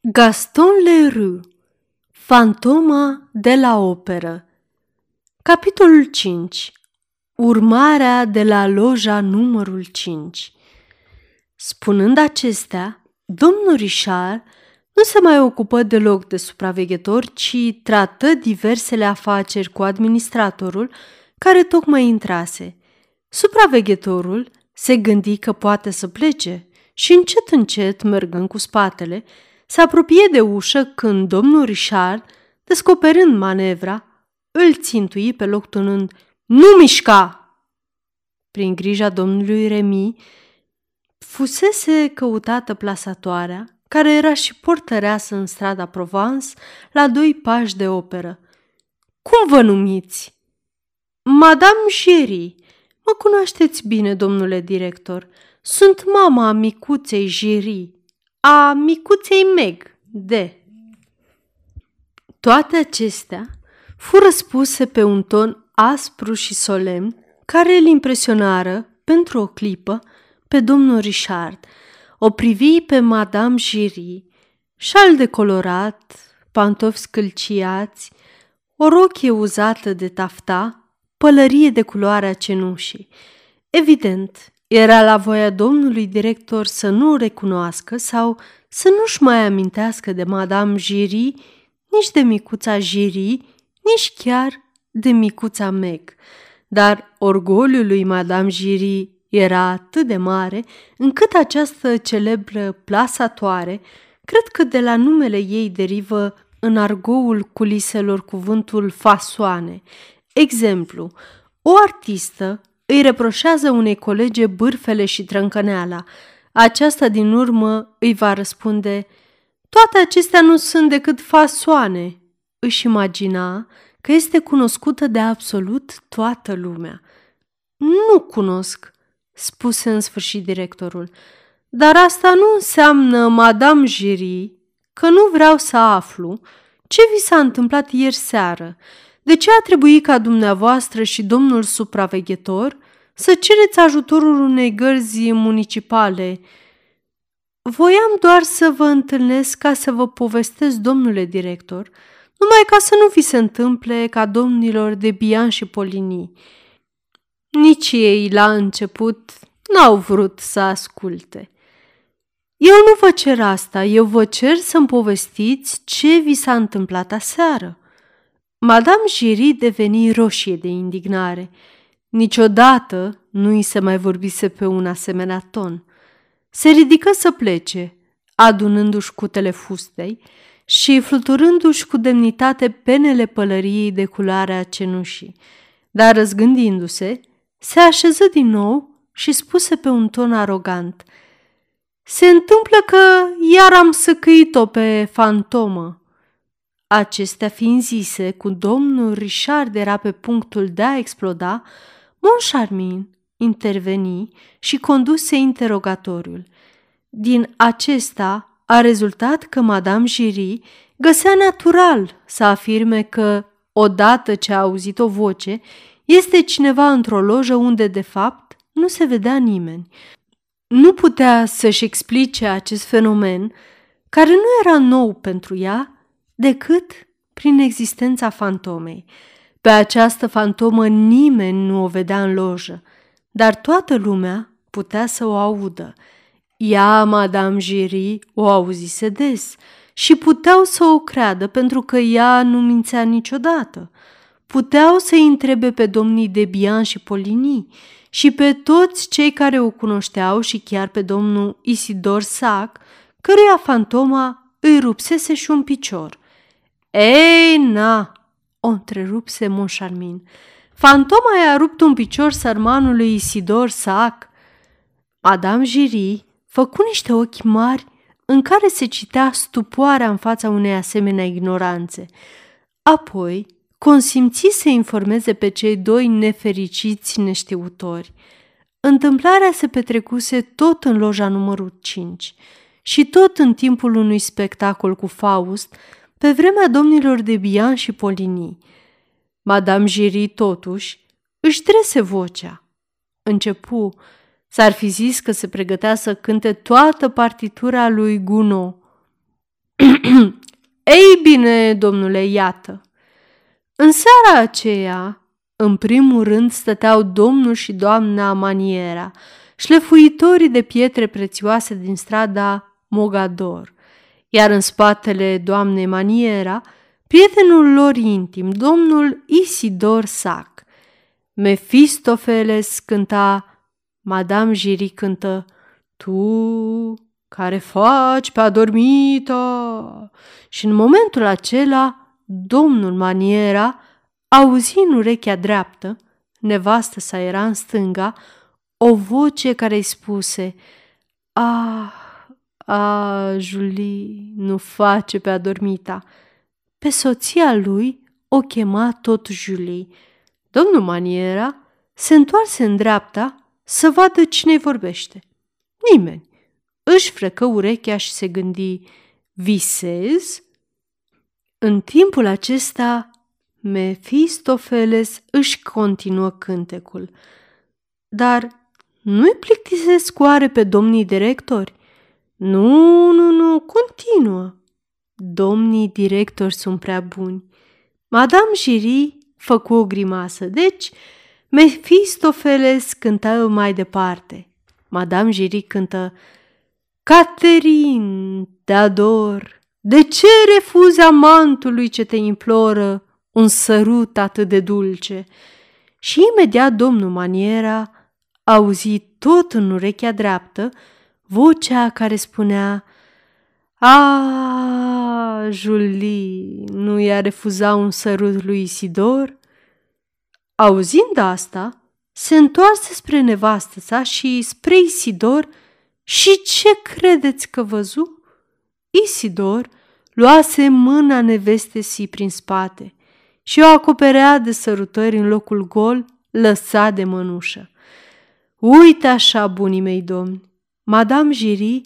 Gaston Leroux Fantoma de la operă. Capitolul 5 Urmarea de la loja numărul 5 Spunând acestea, domnul Richard nu se mai ocupă deloc de supraveghetor, ci trată diversele afaceri cu administratorul care tocmai intrase. Supraveghetorul se gândi că poate să plece și încet încet, mergând cu spatele, se apropie de ușă când domnul Richard, descoperând manevra, îl țintui pe loc tunând Nu mișca! Prin grija domnului Remi, fusese căutată plasatoarea, care era și portăreasă în strada Provence, la doi pași de operă. Cum vă numiți?" Madame Jerry. Mă cunoașteți bine, domnule director. Sunt mama micuței Jerry a micuței Meg, de. Toate acestea fură spuse pe un ton aspru și solemn, care îl impresionară, pentru o clipă, pe domnul Richard. O privi pe Madame Giry, șal decolorat, pantofi scâlciați, o rochie uzată de tafta, pălărie de culoarea cenușii. Evident, era la voia domnului director să nu o recunoască sau să nu-și mai amintească de Madame Giry, nici de micuța Giry, nici chiar de micuța Meg. Dar orgoliul lui Madame Giry era atât de mare încât această celebră plasatoare, cred că de la numele ei derivă în argoul culiselor cuvântul fasoane. Exemplu, o artistă îi reproșează unei colege bârfele și trâncăneala. Aceasta din urmă îi va răspunde, toate acestea nu sunt decât fasoane. Își imagina că este cunoscută de absolut toată lumea. Nu cunosc, spuse în sfârșit directorul, dar asta nu înseamnă, Madame Giry, că nu vreau să aflu ce vi s-a întâmplat ieri seară de ce a trebuit ca dumneavoastră și domnul supraveghetor să cereți ajutorul unei gărzi municipale? Voiam doar să vă întâlnesc ca să vă povestesc, domnule director, numai ca să nu vi se întâmple ca domnilor de Bian și Polini. Nici ei, la început, n-au vrut să asculte. Eu nu vă cer asta, eu vă cer să-mi povestiți ce vi s-a întâmplat aseară. Madame Giry deveni roșie de indignare. Niciodată nu îi se mai vorbise pe un asemenea ton. Se ridică să plece, adunându-și cutele fustei și fluturându-și cu demnitate penele pălăriei de culoarea cenușii. Dar răzgândindu-se, se așeză din nou și spuse pe un ton arogant – se întâmplă că iar am săcăit-o pe fantomă. Acestea fiind zise, cu domnul Richard era pe punctul de a exploda, Moncharmin interveni și conduse interogatoriul. Din acesta a rezultat că Madame Giry găsea natural să afirme că, odată ce a auzit o voce, este cineva într-o lojă unde, de fapt, nu se vedea nimeni. Nu putea să-și explice acest fenomen, care nu era nou pentru ea, decât prin existența fantomei. Pe această fantomă nimeni nu o vedea în lojă, dar toată lumea putea să o audă. Ea, Madame Giry, o auzise des și puteau să o creadă pentru că ea nu mințea niciodată. Puteau să-i întrebe pe domnii Debian și Polini și pe toți cei care o cunoșteau și chiar pe domnul Isidor Sac, căruia fantoma îi rupsese și un picior – ei, na, o întrerupse Monșarmin. Fantoma i-a rupt un picior sărmanului Isidor Sac. Adam Jiri făcu niște ochi mari în care se citea stupoarea în fața unei asemenea ignoranțe. Apoi consimți să informeze pe cei doi nefericiți neștiutori. Întâmplarea se petrecuse tot în loja numărul 5 și tot în timpul unui spectacol cu Faust, pe vremea domnilor de Bian și Polini. Madame Giry, totuși, își trese vocea. Începu, s-ar fi zis că se pregătea să cânte toată partitura lui Gounod. Ei bine, domnule, iată. În seara aceea, în primul rând stăteau domnul și doamna Maniera, șlefuitorii de pietre prețioase din strada Mogador, iar în spatele doamnei Maniera, prietenul lor intim, domnul Isidor Sac. Mefistofeles cânta, Madame Giri cântă, Tu care faci pe adormită. Și în momentul acela, domnul Maniera auzi în urechea dreaptă, nevastă sa era în stânga, o voce care îi spuse, Ah, ah, Julie, nu face pe adormita. Pe soția lui o chema tot Julie. Domnul Maniera se întoarse în dreapta să vadă cine vorbește. Nimeni. Își frecă urechea și se gândi, visez? În timpul acesta, Mefistofeles își continuă cântecul. Dar nu-i plictisesc oare pe domnii directori? Nu, nu, nu, continuă. Domnii directori sunt prea buni. Madame Giry făcu o grimasă, deci Mefistofeles cântă mai departe. Madame Giry cântă Caterin, te ador, de ce refuzi amantului ce te imploră un sărut atât de dulce? Și imediat domnul Maniera auzi tot în urechea dreaptă vocea care spunea A, Julie, nu i-a refuzat un sărut lui Isidor? Auzind asta, se întoarse spre nevastă sa și spre Isidor și ce credeți că văzu? Isidor luase mâna nevestesii prin spate și o acoperea de sărutări în locul gol lăsat de mănușă. Uite așa, bunii mei domni, Madame Giry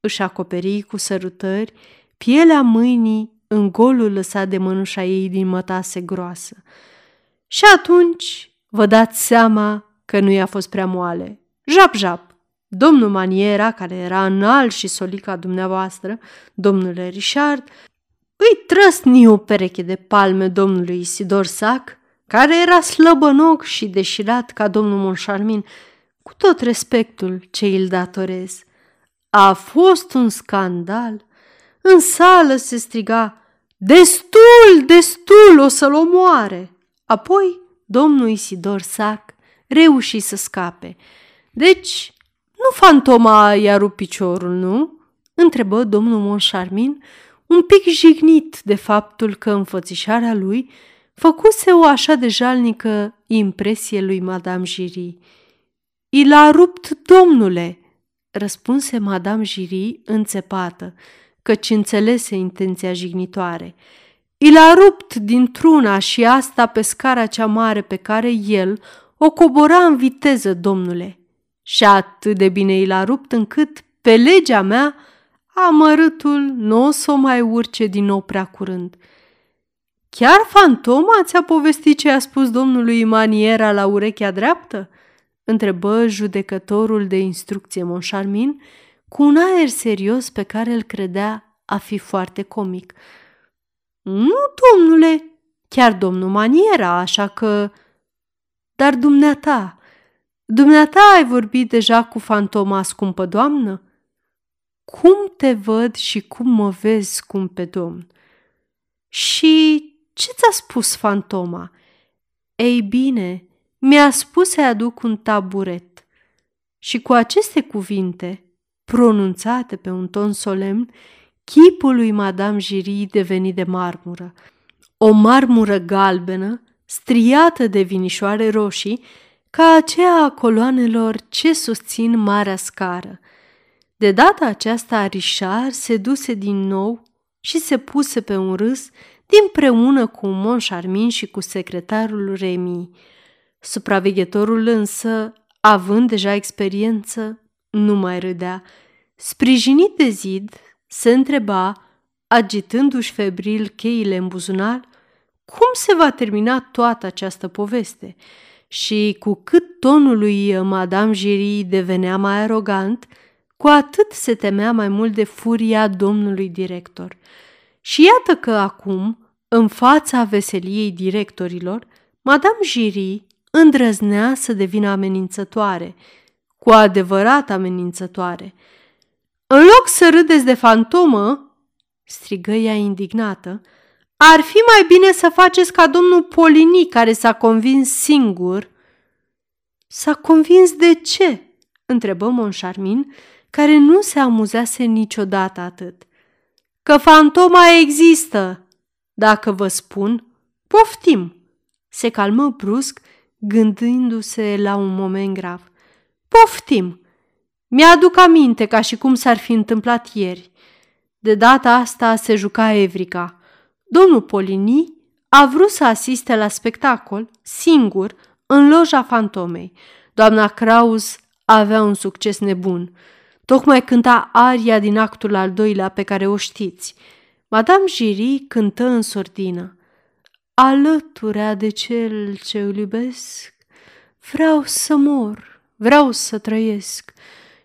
își acoperi cu sărutări pielea mâinii în golul lăsat de mănușa ei din mătase groasă. Și atunci vă dați seama că nu i-a fost prea moale. Jap-jap! Domnul Maniera, care era înalt și solica dumneavoastră, domnule Richard, îi trăsni o pereche de palme domnului Isidor Sac, care era slăbănoc și deșirat ca domnul Monșarmin, cu tot respectul ce îl datorez. A fost un scandal. În sală se striga, destul, destul, o să-l omoare. Apoi domnul Isidor Sac reuși să scape. Deci, nu fantoma i-a rupt piciorul, nu?" întrebă domnul Monșarmin, un pic jignit de faptul că înfățișarea lui făcuse o așa de jalnică impresie lui Madame Giry. I l-a rupt, domnule!" răspunse Madame Giry înțepată, căci înțelese intenția jignitoare. I l-a rupt dintr-una și asta pe scara cea mare pe care el o cobora în viteză, domnule. Și atât de bine i l-a rupt încât, pe legea mea, amărâtul nu o să o mai urce din nou prea curând. Chiar fantoma ți-a povestit ce a spus domnului Maniera la urechea dreaptă? Întrebă judecătorul de instrucție Monșarmin cu un aer serios pe care îl credea a fi foarte comic. Nu, domnule, chiar domnul Maniera, așa că... Dar dumneata, dumneata ai vorbit deja cu fantoma scumpă doamnă? Cum te văd și cum mă vezi, scumpe domn? Și ce ți-a spus fantoma? Ei bine, mi-a spus să-i aduc un taburet. Și cu aceste cuvinte, pronunțate pe un ton solemn, chipul lui Madame Giry deveni de marmură. O marmură galbenă, striată de vinișoare roșii, ca aceea a coloanelor ce susțin marea scară. De data aceasta Richard se duse din nou și se puse pe un râs dinpreună cu Monșarmin și cu secretarul Remi. Supraveghetorul însă, având deja experiență, nu mai râdea. Sprijinit de zid, se întreba, agitându-și febril cheile în buzunar, cum se va termina toată această poveste și cu cât tonul lui Madame Giry devenea mai arogant, cu atât se temea mai mult de furia domnului director. Și iată că acum, în fața veseliei directorilor, Madame Giry îndrăznea să devină amenințătoare, cu adevărat amenințătoare. În loc să râdeți de fantomă, strigă ea indignată, ar fi mai bine să faceți ca domnul Polini, care s-a convins singur. S-a convins de ce? întrebă Monșarmin, care nu se amuzase niciodată atât. Că fantoma există. Dacă vă spun, poftim. Se calmă brusc, gândindu-se la un moment grav. Poftim! Mi-aduc aminte ca și cum s-ar fi întâmplat ieri. De data asta se juca Evrica. Domnul Polini a vrut să asiste la spectacol, singur, în loja fantomei. Doamna Kraus avea un succes nebun. Tocmai cânta aria din actul al doilea pe care o știți. Madame Giry cântă în sordină. Alăturea de cel ce îl iubesc, vreau să mor, vreau să trăiesc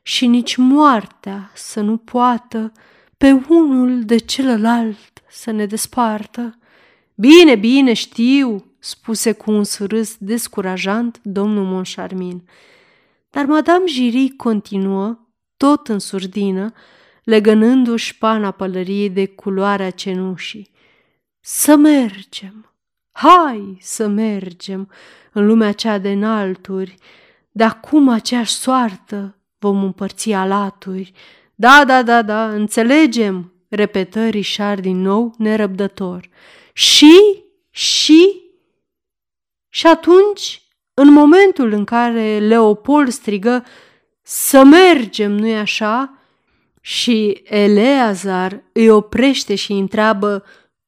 și nici moartea să nu poată pe unul de celălalt să ne despartă. Bine, bine, știu, spuse cu un surâs descurajant domnul Monșarmin. Dar Madame Giry continuă, tot în surdină, legănându-și pana pălăriei de culoarea cenușii. Să mergem, hai să mergem în lumea cea de înalturi, de acum aceeași soartă vom împărți alaturi. Da, da, da, da, înțelegem, repetă Richard din nou, nerăbdător. Și, și, și atunci, în momentul în care Leopold strigă să mergem, nu-i așa? Și Eleazar îi oprește și îi întreabă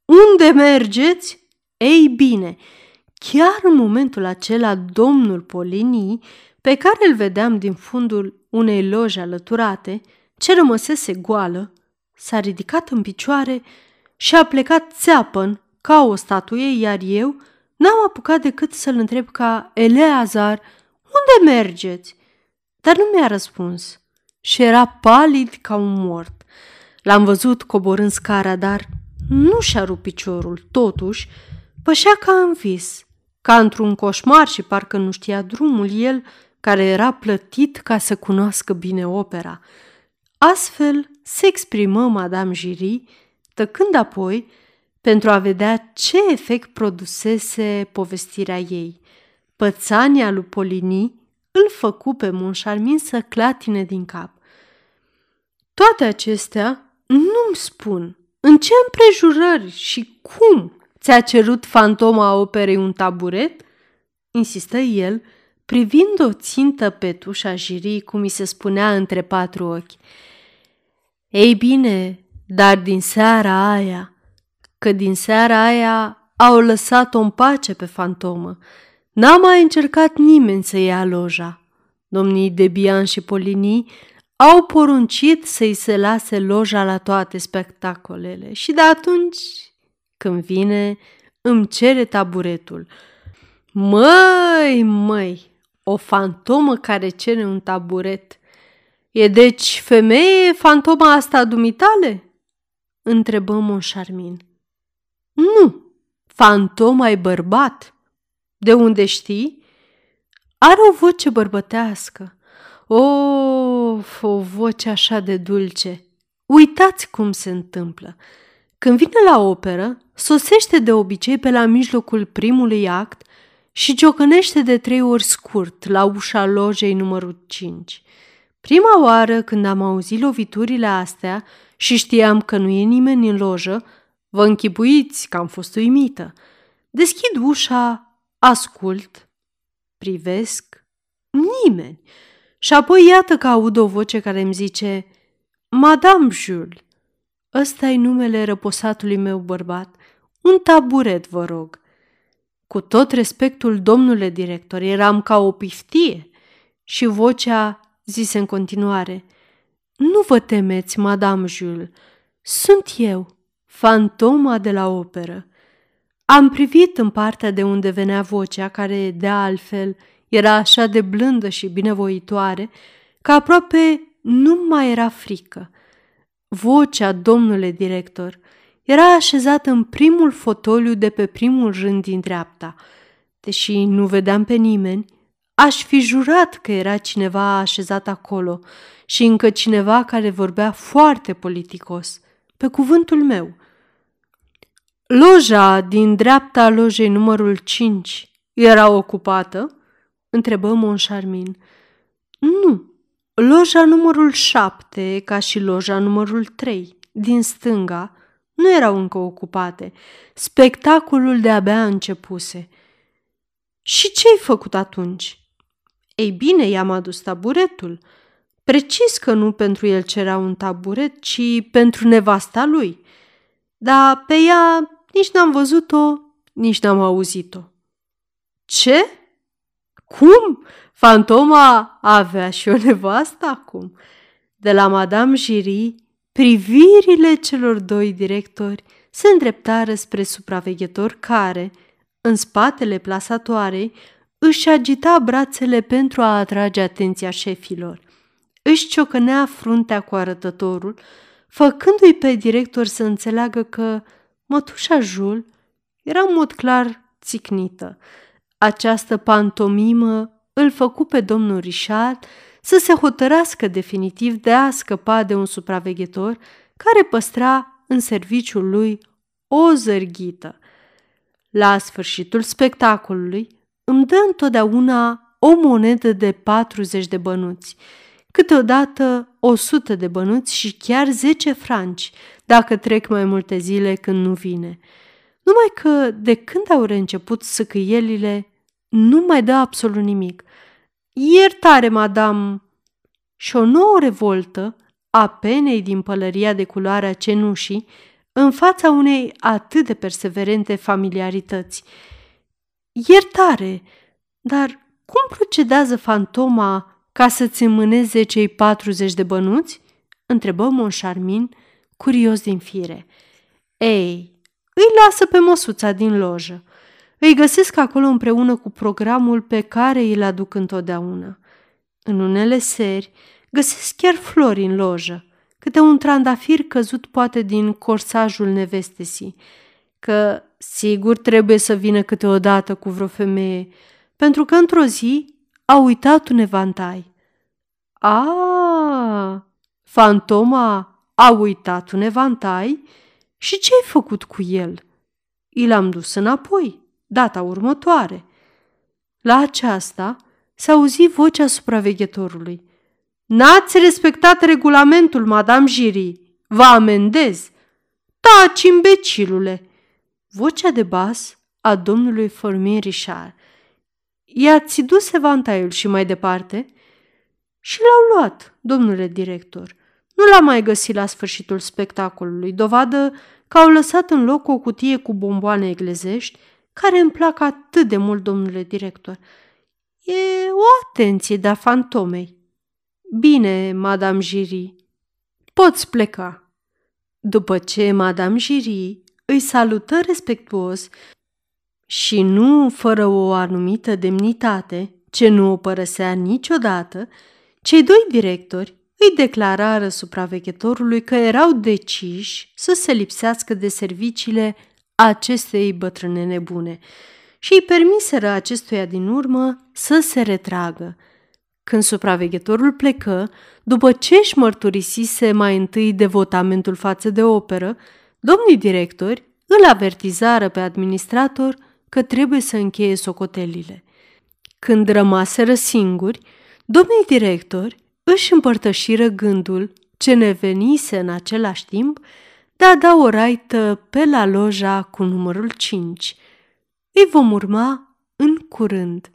unde mergeți? Ei bine, chiar în momentul acela domnul Polini, pe care îl vedeam din fundul unei loje alăturate, ce rămăsese goală, s-a ridicat în picioare și a plecat țeapăn ca o statuie, iar eu n-am apucat decât să-l întreb ca Eleazar, unde mergeți? Dar nu mi-a răspuns și era palid ca un mort. L-am văzut coborând scara, dar nu și-a rupt piciorul. Totuși, pășea ca în vis, ca într-un coșmar și parcă nu știa drumul el, care era plătit ca să cunoască bine opera. Astfel se exprimă Madame Giry, tăcând apoi pentru a vedea ce efect produsese povestirea ei. Pățania lui Polini îl făcu pe Monșarmin să clatine din cap. Toate acestea nu-mi spun în ce împrejurări și cum ți-a cerut fantoma operei un taburet? Insistă el, privind o țintă pe tușa jirii, cum mi se spunea între patru ochi. Ei bine, dar din seara aia, că din seara aia au lăsat-o în pace pe fantomă, n-a mai încercat nimeni să ia loja. Domnii Debian și Polini au poruncit să-i se lase loja la toate spectacolele și de atunci, când vine, îmi cere taburetul. Măi, măi, o fantomă care cere un taburet. E deci femeie fantoma asta dumitale? Întrebă Monșarmin. Nu, fantoma e bărbat. De unde știi? Are o voce bărbătească. O, o voce așa de dulce. Uitați cum se întâmplă. Când vine la operă, sosește de obicei pe la mijlocul primului act și ciocănește de trei ori scurt la ușa lojei numărul 5. Prima oară când am auzit loviturile astea și știam că nu e nimeni în lojă, vă închipuiți că am fost uimită. Deschid ușa, ascult, privesc, nimeni. Și apoi iată că aud o voce care îmi zice Madame Jules, ăsta e numele răposatului meu bărbat, un taburet, vă rog. Cu tot respectul, domnule director, eram ca o piftie și vocea zise în continuare, Nu vă temeți, Madame Jules, sunt eu, fantoma de la operă. Am privit în partea de unde venea vocea, care, de altfel, era așa de blândă și binevoitoare, că aproape nu mai era frică. Vocea, domnule director, era așezată în primul fotoliu de pe primul rând din dreapta. Deși nu vedeam pe nimeni, aș fi jurat că era cineva așezat acolo și încă cineva care vorbea foarte politicos, pe cuvântul meu. Loja din dreapta lojei numărul 5 era ocupată? întrebă Monșarmin. Nu, loja numărul 7, ca și loja numărul 3, din stânga, nu erau încă ocupate. Spectacolul de-abia începuse. Și ce-ai făcut atunci? Ei bine, i-am adus taburetul. Precis că nu pentru el cerea un taburet, ci pentru nevasta lui. Dar pe ea nici n-am văzut-o, nici n-am auzit-o. Ce? Cum? Fantoma avea și o nevastă acum? De la Madame Giry, privirile celor doi directori se îndreptară spre supraveghetor care, în spatele plasatoarei, își agita brațele pentru a atrage atenția șefilor. Își ciocănea fruntea cu arătătorul, făcându-i pe director să înțeleagă că mătușa Jul era în mod clar țicnită. Această pantomimă îl făcu pe domnul Richard să se hotărască definitiv de a scăpa de un supraveghetor care păstra în serviciul lui o zărghită. La sfârșitul spectacolului îmi dă întotdeauna o monedă de 40 de bănuți, câteodată 100 de bănuți și chiar 10 franci, dacă trec mai multe zile când nu vine. Numai că de când au reînceput săcăielile, nu mai dă absolut nimic. Iertare, madam! Și o nouă revoltă a penei din pălăria de culoarea cenușii în fața unei atât de perseverente familiarități. Iertare, dar cum procedează fantoma ca să-ți înmâneze cei 40 de bănuți? întrebă Monșarmin, curios din fire. Ei, îi lasă pe măsuța din lojă. Îi găsesc acolo împreună cu programul pe care îl aduc întotdeauna. În unele seri găsesc chiar flori în lojă, câte un trandafir căzut poate din corsajul nevestesii, că sigur trebuie să vină câteodată cu vreo femeie, pentru că într-o zi a uitat un evantai. A, fantoma a uitat un evantai? Și ce ai făcut cu el? I l-am dus înapoi, data următoare. La aceasta s-a auzit vocea supraveghetorului. N-ați respectat regulamentul, Madame Giri. Vă amendez. Taci, imbecilule! Vocea de bas a domnului Formier Richard. I-ați dus evantaiul și mai departe? Și l-au luat, domnule director. Nu l-am mai găsit la sfârșitul spectacolului, dovadă că au lăsat în loc o cutie cu bomboane eglezești, care îmi plac atât de mult, domnule director. E o atenție de-a fantomei. Bine, Madame Giry, poți pleca. După ce Madame Giry îi salută respectuos și nu fără o anumită demnitate, ce nu o părăsea niciodată, cei doi directori îi declarară supraveghetorului că erau deciși să se lipsească de serviciile acestei bătrâne nebune și îi permiseră acestuia din urmă să se retragă. Când supraveghetorul plecă, după ce își mărturisise mai întâi devotamentul față de operă, domnii directori îl avertizară pe administrator că trebuie să încheie socotelile. Când rămaseră singuri, domnii directori își împărtășiră gândul ce ne venise în același timp de a da o raită pe la loja cu numărul 5. Îi vom urma în curând.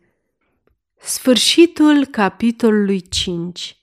Sfârșitul capitolului 5